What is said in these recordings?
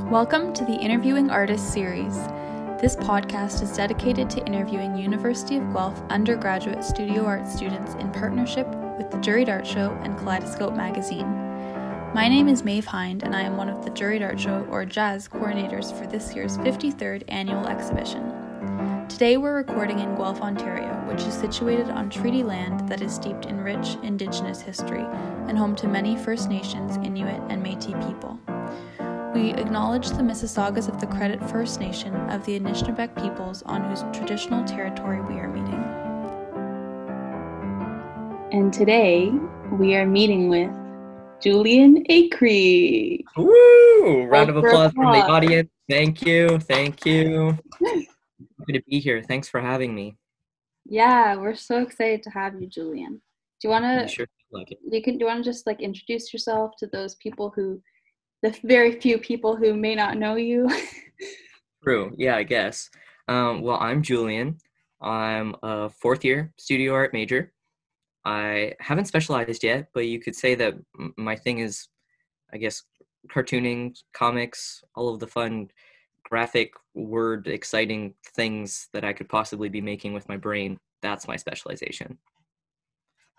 Welcome to the Interviewing Artists series. This podcast is dedicated to interviewing University of Guelph undergraduate studio art students in partnership with the Juried Art Show and Kaleidoscope magazine. My name is Maeve Hind, and I am one of the Juried Art Show or Jazz coordinators for this year's 53rd annual exhibition. Today we're recording in Guelph, Ontario, which is situated on treaty land that is steeped in rich Indigenous history and home to many First Nations, Inuit, and Metis people. We acknowledge the Mississaugas of the Credit First Nation of the Anishinaabeg peoples on whose traditional territory we are meeting. And today we are meeting with Julian Akrey. Woo! Round of applause from the audience. Thank you. Thank you. Happy to be here. Thanks for having me. Yeah, we're so excited to have you, Julian. Do you want to? Sure, like it. You can. Do you want to just like introduce yourself to those people who, the very few people who may not know you? True. Yeah, I guess. Um, well, I'm Julian. I'm a fourth year studio art major. I haven't specialized yet, but you could say that my thing is, I guess, cartooning, comics, all of the fun graphic word exciting things that I could possibly be making with my brain. That's my specialization.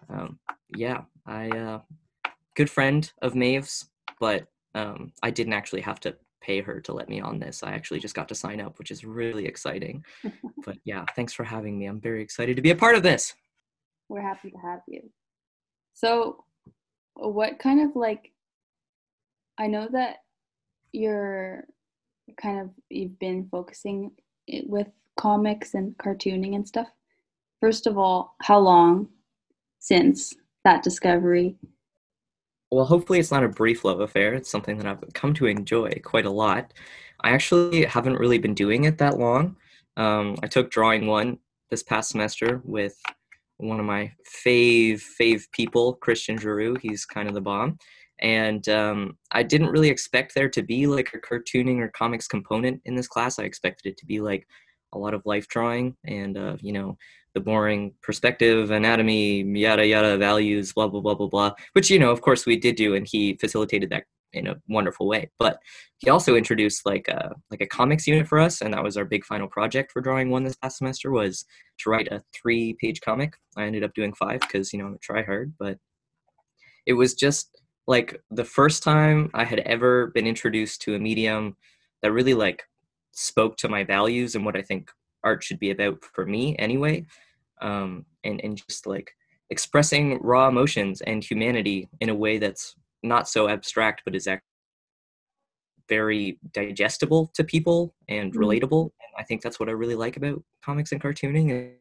Um, yeah, I uh, good friend of Maeve's, but um, I didn't actually have to pay her to let me on this. I actually just got to sign up, which is really exciting. but yeah, thanks for having me. I'm very excited to be a part of this. We're happy to have you. So, what kind of like, I know that you're kind of, you've been focusing it with comics and cartooning and stuff. First of all, how long since that discovery? Well, hopefully, it's not a brief love affair. It's something that I've come to enjoy quite a lot. I actually haven't really been doing it that long. Um, I took drawing one this past semester with one of my fave fave people, Christian Giroux. He's kind of the bomb, and um, I didn't really expect there to be like a cartooning or comics component in this class. I expected it to be like a lot of life drawing and uh, you know the boring perspective, anatomy, yada yada, values, blah blah blah blah blah. Which you know, of course, we did do, and he facilitated that in a wonderful way. But he also introduced like a like a comics unit for us, and that was our big final project for drawing one this past semester was to write a three page comic. I ended up doing five because you know I'm a try hard, but it was just like the first time I had ever been introduced to a medium that really like spoke to my values and what I think art should be about for me anyway. Um, and, and just like expressing raw emotions and humanity in a way that's not so abstract, but is actually very digestible to people and Mhm. relatable. And I think that's what I really like about comics and cartooning. And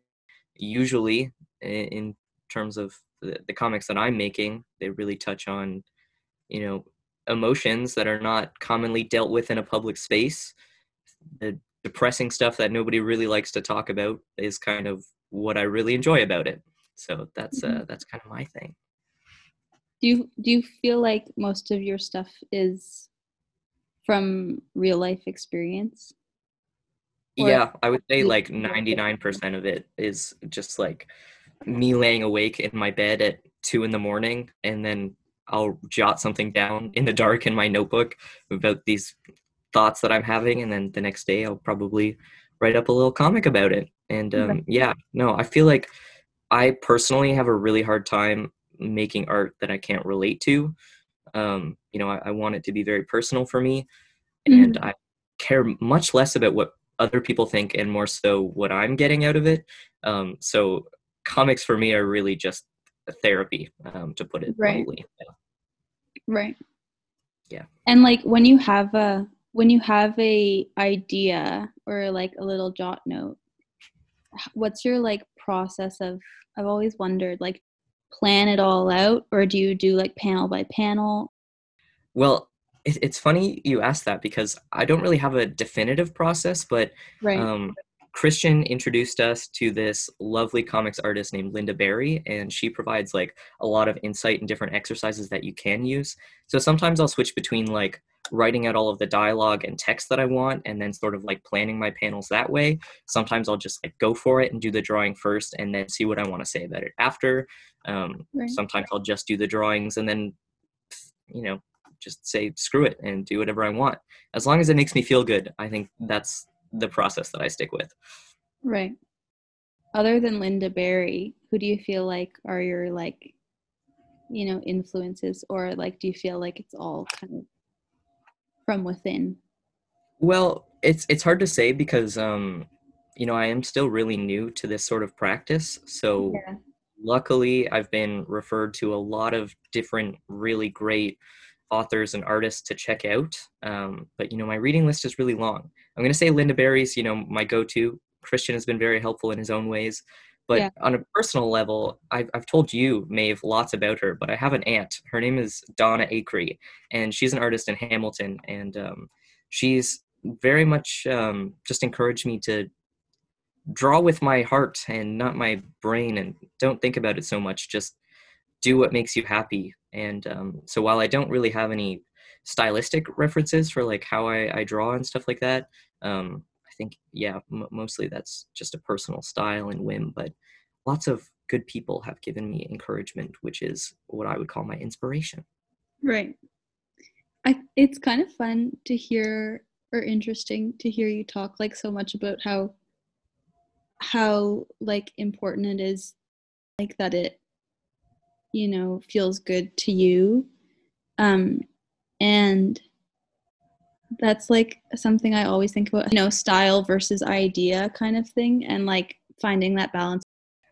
usually, in terms of the, the comics that I'm making, they really touch on, you know, emotions that are not commonly dealt with in a public space. The depressing stuff that nobody really likes to talk about is kind of what I really enjoy about it. So that's uh, Mhm. that's kind of my thing. Do you do you feel like most of your stuff is from real life experience? Or- yeah, I would say like 99% of it is just like me laying awake in my bed at two in the morning and then I'll jot something down in the dark in my notebook about these thoughts that I'm having. And then the next day I'll probably write up a little comic about it. And um, Okay. yeah, no, I feel like I personally have a really hard time making art that I can't relate to. Um, you know, I, I want it to be very personal for me. And I care much less about what other people think and more so what I'm getting out of it. Um, so comics for me are really just a therapy, um, to put it Right. lightly. Right. Yeah. And like when you have a when you have a idea or like a little jot note, what's your like process of I've always wondered like plan it all out or do you do like panel by panel? Well, it, it's funny you asked that because I don't really have a definitive process, but Right. um, Christian introduced us to this lovely comics artist named Lynda Barry, and she provides like a lot of insight and different exercises that you can use. So sometimes I'll switch between like writing out all of the dialogue and text that I want, and then sort of like planning my panels that way. Sometimes I'll just like go for it and do the drawing first, and then see what I want to say about it after. Um, Right. Sometimes I'll just do the drawings and then, you know, just say screw it and do whatever I want. As long as it makes me feel good, I think that's the process that I stick with. Right. Other than Lynda Barry, who do you feel like are your like you know influences or like do you feel like it's all kind of from within? Well, it's it's hard to say because um you know, I am still really new to this sort of practice. So yeah. luckily I've been referred to a lot of different really great authors and artists to check out. Um, but you know, my reading list is really long. I'm going to say Lynda Barry's, you know, my go-to. Christian has been very helpful in his own ways. But yeah. on a personal level, I've, I've told you, Maeve, lots about her, but I have an aunt. Her name is Donna Akrey, and she's an artist in Hamilton. And um, she's very much um, just encouraged me to draw with my heart and not my brain and don't think about it so much. Just do what makes you happy and um, so while i don't really have any stylistic references for like how i, I draw and stuff like that um, i think yeah m- mostly that's just a personal style and whim but lots of good people have given me encouragement which is what i would call my inspiration. Right. I, it's kind of fun to hear or interesting to hear you talk like so much about how how like important it is like that it you know feels good to you. Um and that's like something i always think about you know style versus idea kind of thing and like finding that balance.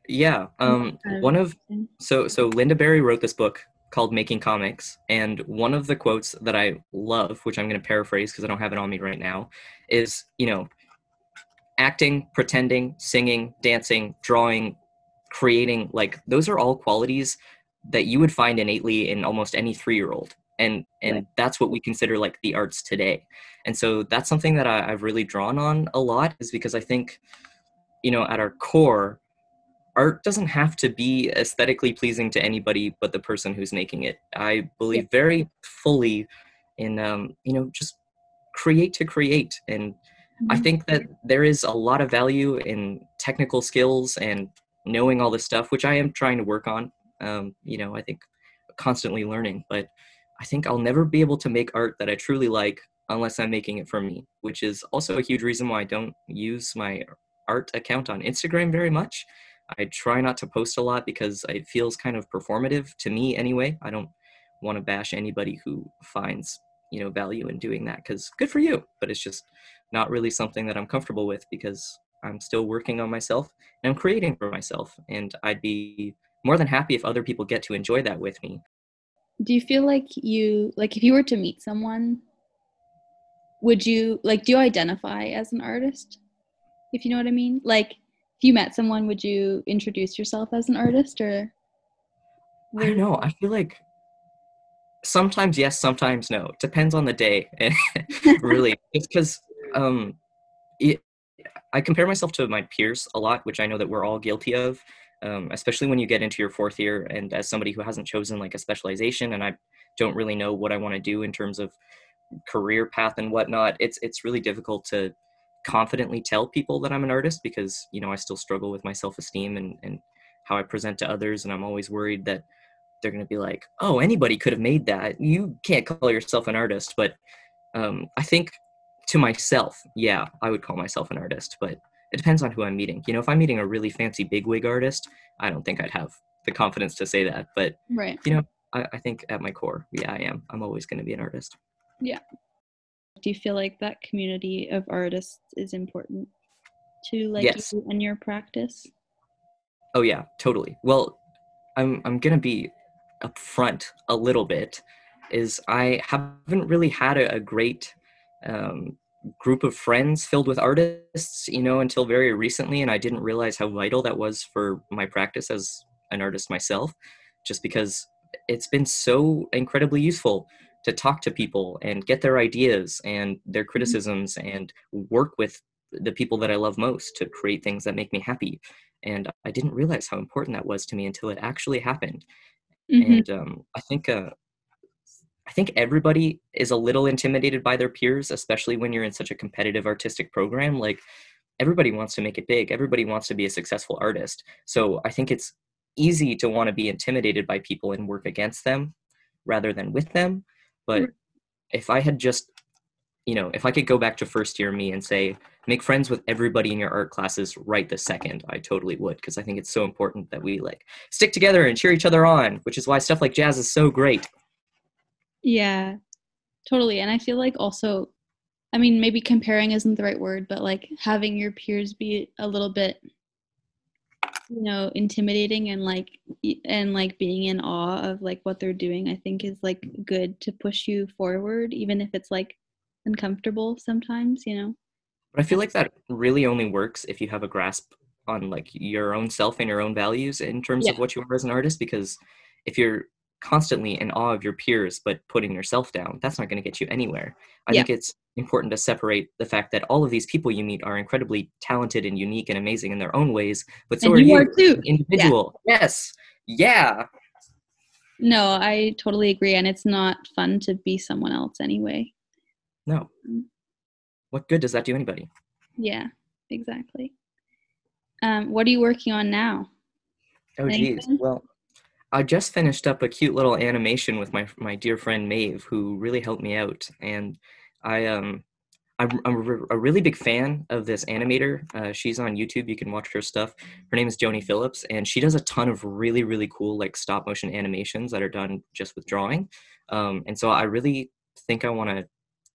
Yeah um one of so so Lynda barry wrote this book called making comics and one of the quotes that i love which i'm going to paraphrase because i don't have it on me right now is you know acting pretending singing dancing drawing creating like those are all qualities that you would find innately in almost any three year old and and right. that's what we consider like the arts today and so that's something that I, i've really drawn on a lot is because i think you know at our core art doesn't have to be aesthetically pleasing to anybody but the person who's making it i believe yeah. very fully in um, you know just create to create and mm-hmm. i think that there is a lot of value in technical skills and knowing all this stuff which i am trying to work on um, you know, I think constantly learning, but I think I'll never be able to make art that I truly like unless I'm making it for me, which is also a huge reason why I don't use my art account on Instagram very much. I try not to post a lot because it feels kind of performative to me anyway. I don't want to bash anybody who finds, you know, value in doing that cuz good for you, but it's just not really something that I'm comfortable with because I'm still working on myself and I'm creating for myself and I'd be more than happy if other people get to enjoy that with me. Do you feel like you like if you were to meet someone, would you like do you identify as an artist? If you know what I mean? Like if you met someone, would you introduce yourself as an artist or I don't know. I feel like sometimes yes, sometimes no. Depends on the day. really. It's because um it, I compare myself to my peers a lot, which I know that we're all guilty of um, especially when you get into your fourth year and as somebody who hasn't chosen like a specialization and i don't really know what i want to do in terms of career path and whatnot it's it's really difficult to confidently tell people that i'm an artist because you know i still struggle with my self-esteem and and how i present to others and i'm always worried that they're going to be like oh anybody could have made that. You can't call yourself an artist. But um, i think to myself yeah i would call myself an artist but it depends on who I'm meeting. You know, if I'm meeting a really fancy bigwig artist, I don't think I'd have the confidence to say that. But right, you know, I, I think at my core, yeah, I am. I'm always going to be an artist. Yeah. Do you feel like that community of artists is important to like yes. you and your practice? Oh yeah, totally. Well, I'm I'm gonna be upfront a little bit. Is I haven't really had a, a great um, group of friends filled with artists, you know, until very recently. And I didn't realize how vital that was for my practice as an artist myself, just because it's been so incredibly useful to talk to people and get their ideas and their mm-hmm. criticisms and work with the people that I love most to create things that make me happy. And I didn't realize how important that was to me until it actually happened. Mm-hmm. And um, I think uh, I think everybody is a little intimidated by their peers, especially when you're in such a competitive artistic program. Like everybody wants to make it big, everybody wants to be a successful artist. So I think it's easy to want to be intimidated by people and work against them rather than with them. But mm. if I had just, you know, if I could go back to first year me and say, make friends with everybody in your art classes right the second, I totally would because I think it's so important that we like stick together and cheer each other on, which is why stuff like jazz is so great. Yeah, totally. And I feel like also, I mean, maybe comparing isn't the right word, but like having your peers be a little bit you know intimidating and like and like being in awe of like what they're doing i think is like good to push you forward even if it's like uncomfortable sometimes you know but i feel like that really only works if you have a grasp on like your own self and your own values in terms yeah. of what you are as an artist because if you're constantly in awe of your peers but putting yourself down that's not going to get you anywhere i yeah. think it's important to separate the fact that all of these people you meet are incredibly talented and unique and amazing in their own ways, but so and are you, are too. individual. Yeah. Yes. Yeah. No, I totally agree. And it's not fun to be someone else anyway. No. Mm. What good does that do anybody? Yeah, exactly. Um, what are you working on now? Oh, geez. Well, I just finished up a cute little animation with my my dear friend Maeve, who really helped me out, and I um I'm, I'm a really big fan of this animator. Uh, she's on YouTube. You can watch her stuff. Her name is Joni Phillips, and she does a ton of really, really cool like stop motion animations that are done just with drawing. Um, and so I really think I want to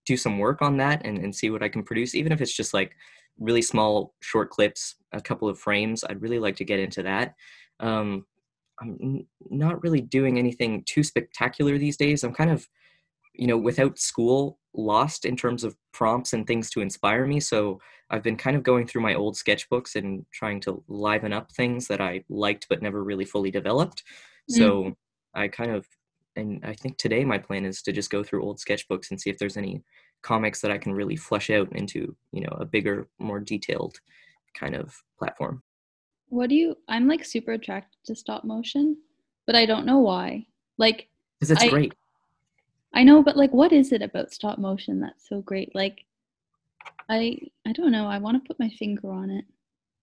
do some work on that and, and see what I can produce, even if it's just like really small short clips, a couple of frames. I'd really like to get into that. Um, I'm not really doing anything too spectacular these days. I'm kind of you know, without school, lost in terms of prompts and things to inspire me. So I've been kind of going through my old sketchbooks and trying to liven up things that I liked but never really fully developed. Mm. So I kind of, and I think today my plan is to just go through old sketchbooks and see if there's any comics that I can really flesh out into, you know, a bigger, more detailed kind of platform. What do you, I'm like super attracted to stop motion, but I don't know why. Like, because it's I, great I know, but like, what is it about stop motion that's so great? Like, I I don't know. I want to put my finger on it.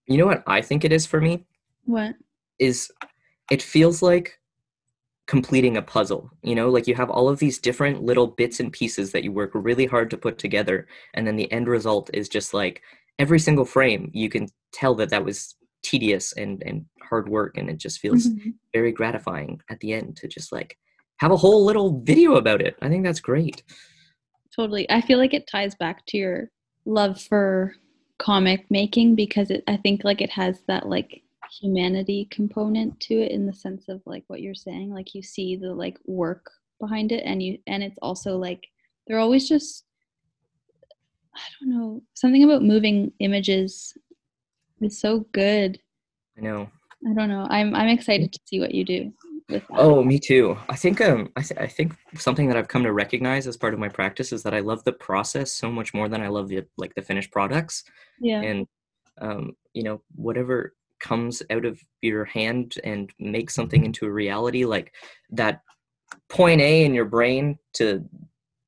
You know what I think it is for me? What? Is it feels like completing a puzzle. You know, like you have all of these different little bits and pieces that you work really hard to put together, and then the end result is just like every single frame. You can tell that that was tedious and and hard work, and it just feels mm-hmm. very gratifying at the end to just like have a whole little video about it. I think that's great. Totally. I feel like it ties back to your love for comic making because it I think like it has that like humanity component to it in the sense of like what you're saying like you see the like work behind it and you and it's also like they're always just I don't know something about moving images is so good. I know. I don't know. I'm I'm excited to see what you do. Oh, me too. I think um I, th- I think something that I've come to recognize as part of my practice is that I love the process so much more than I love the like the finished products. Yeah. And um you know whatever comes out of your hand and makes something into a reality like that point A in your brain to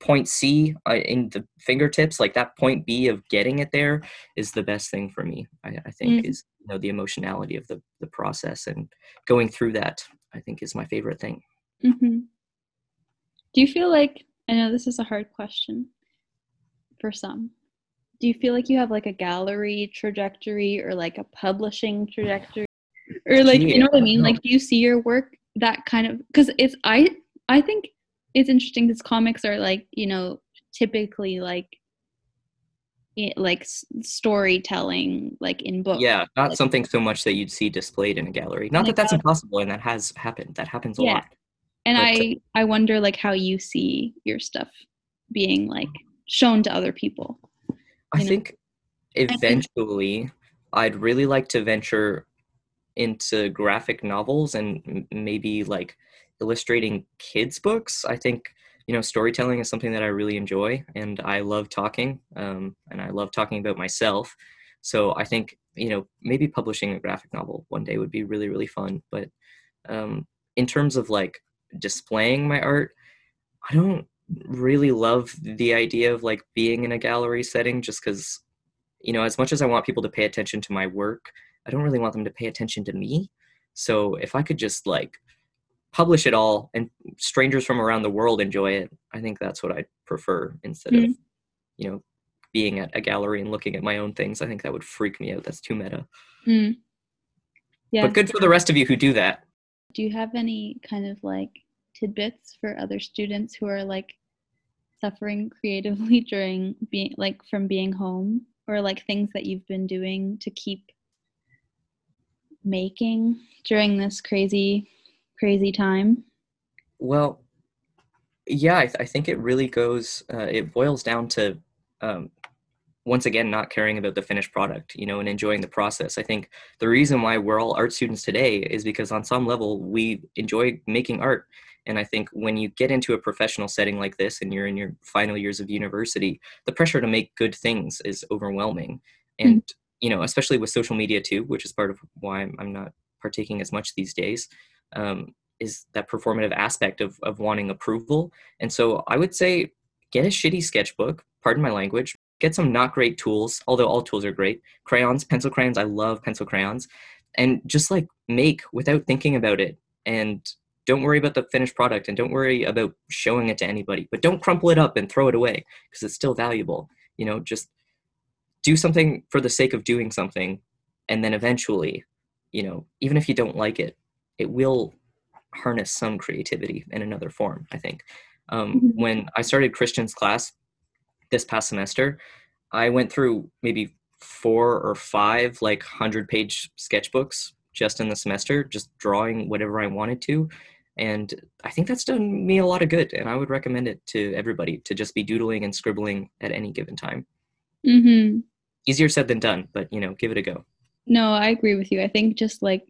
point C uh, in the fingertips, like that point B of getting it there is the best thing for me. I, I think mm. is you know the emotionality of the the process and going through that I think is my favorite thing. Mm-hmm. Do you feel like I know this is a hard question for some? Do you feel like you have like a gallery trajectory or like a publishing trajectory, or like you know what I mean? Like, do you see your work that kind of because it's I I think it's interesting because comics are like you know typically like like storytelling like in books yeah not like, something so much that you'd see displayed in a gallery not that that's impossible and that has happened that happens a yeah. lot and but, i i wonder like how you see your stuff being like shown to other people i know? think eventually i'd really like to venture into graphic novels and maybe like illustrating kids books i think you know, storytelling is something that I really enjoy, and I love talking, um, and I love talking about myself. So I think you know maybe publishing a graphic novel one day would be really really fun. But um, in terms of like displaying my art, I don't really love the idea of like being in a gallery setting just because you know as much as I want people to pay attention to my work, I don't really want them to pay attention to me. So if I could just like publish it all and strangers from around the world enjoy it i think that's what i prefer instead Mm. of you know being at a gallery and looking at my own things i think that would freak me out that's too meta Mm. Yeah. but good for the rest of you who do that Do you have any kind of like tidbits for other students who are like suffering creatively during being like from being home or like things that you've been doing to keep making during this crazy crazy time? Well, yeah, I, th- I think it really goes. Uh, it boils down to um, once again not caring about the finished product, you know, and enjoying the process. I think the reason why we're all art students today is because on some level we enjoy making art. And I think when you get into a professional setting like this and you're in your final years of university, the pressure to make good things is overwhelming. And, you know, especially with social media too, which is part of why I'm, I'm not partaking as much these days. Um, is that performative aspect of, of wanting approval. And so I would say get a shitty sketchbook, pardon my language, get some not great tools, although all tools are great. Crayons, pencil crayons, I love pencil crayons. And just like make without thinking about it. And don't worry about the finished product and don't worry about showing it to anybody. But don't crumple it up and throw it away because it's still valuable. You know, just do something for the sake of doing something. And then eventually, you know, even if you don't like it, it will harness some creativity in another form i think um, Mhm. when i started christian's class this past semester i went through maybe four or five like 100 page sketchbooks just in the semester just drawing whatever i wanted to and i think that's done me a lot of good and i would recommend it to everybody to just be doodling and scribbling at any given time Mm-hmm. easier said than done but you know give it a go No, I agree with you. I think just like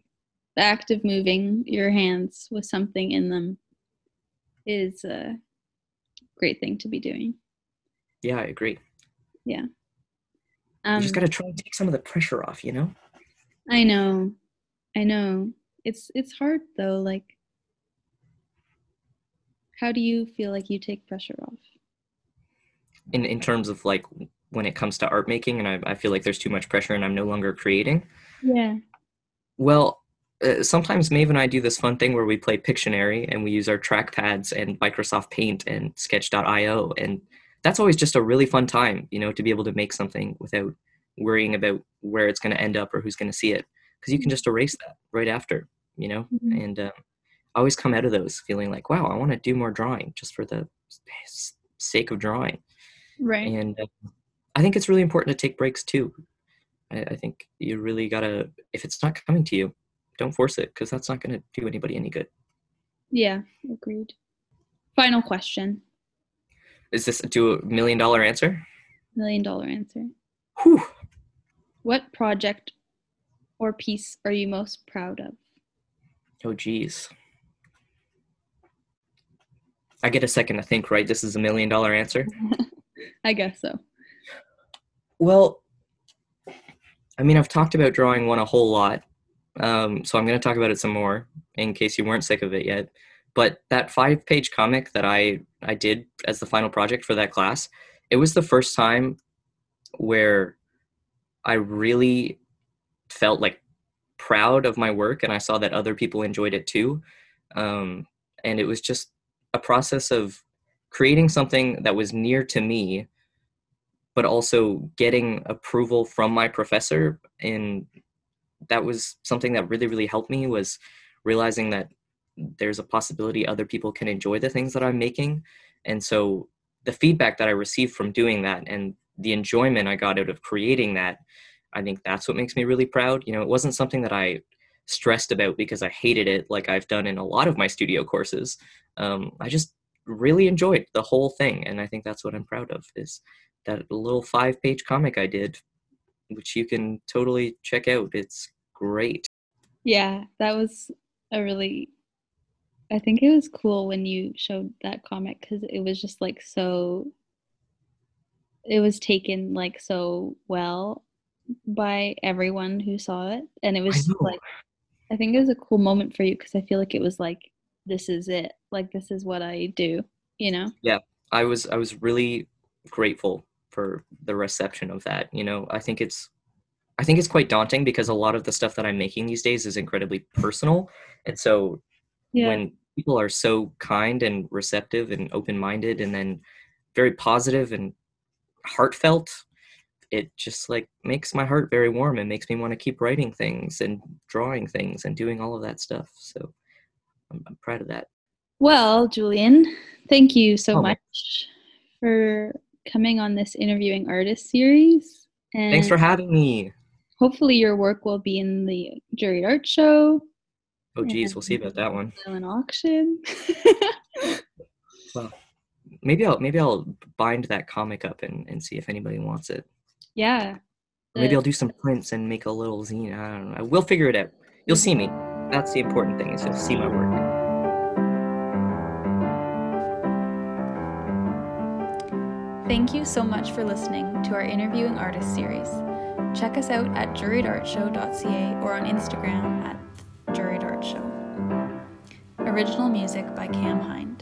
the act of moving your hands with something in them is a great thing to be doing. yeah i agree Yeah. Um, you just got to try and take some of the pressure off you know I know, I know. It's it's hard though. Like, how do you feel like you take pressure off? in in terms of like when it comes to art making and I, I feel like there's too much pressure and i'm no longer creating Yeah. well uh, sometimes Maeve and I do this fun thing where we play Pictionary and we use our trackpads and Microsoft Paint and Sketch.io, and that's always just a really fun time, you know, to be able to make something without worrying about where it's going to end up or who's going to see it, because you can just erase that right after, you know. Mhm. And um, I always come out of those feeling like, wow, I want to do more drawing just for the sake of drawing. Right. And uh, I think it's really important to take breaks too. I, I think you really gotta, if it's not coming to you, don't force it because that's not going to do anybody any good. Yeah. Agreed. Final question. Is this do a million dollar answer? Million dollar answer. Whew. What project or piece are you most proud of? Oh, geez. I get a second to think, right? This is a million dollar answer. I guess so. Well, I mean, I've talked about drawing one a whole lot, um, so I'm going to talk about it some more in case you weren't sick of it yet. But that five-page comic that I I did as the final project for that class, it was the first time where I really felt like proud of my work, and I saw that other people enjoyed it too. Um, and it was just a process of creating something that was near to me but also getting approval from my professor and that was something that really really helped me was realizing that there's a possibility other people can enjoy the things that i'm making. And so the feedback that i received from doing that and the enjoyment i got out of creating that i think that's what makes me really proud. You know it wasn't something that i stressed about because i hated it like i've done in a lot of my studio courses. Um, i just really enjoyed the whole thing. And i think that's what i'm proud of is that little five page comic I did, which you can totally check out. It's great. Yeah, that was a really I think it was cool when you showed that comic cuz it was just like so it was taken like so well by everyone who saw it and it was I like I think it was a cool moment for you cuz I feel like it was like this is it. Like this is what I do, you know? Yeah. I was I was really grateful for the reception of that. You know, I think it's I think it's quite daunting because a lot of the stuff that I'm making these days is incredibly personal. And so Yeah. when people are so kind and receptive and open-minded and then very positive and heartfelt it just like makes my heart very warm and makes me want to keep writing things and drawing things and doing all of that stuff so i'm, I'm proud of that well julian thank you so Oh. much for coming on this interviewing artist series and thanks for having me hopefully your work will be in the juried art show oh geez we'll see about that one silent auction well, maybe i'll maybe i'll bind that comic up and, and see if anybody wants it yeah Or maybe the- I'll do some prints and make a little zine. I don't know. We'll figure it out. You'll see me. That's the important thing is you'll see my work. Thank you so much for listening to our Interviewing Artists series. Check us out at juriedartshow.ca or on Instagram at juriedartshow. Original music by Cam Hine.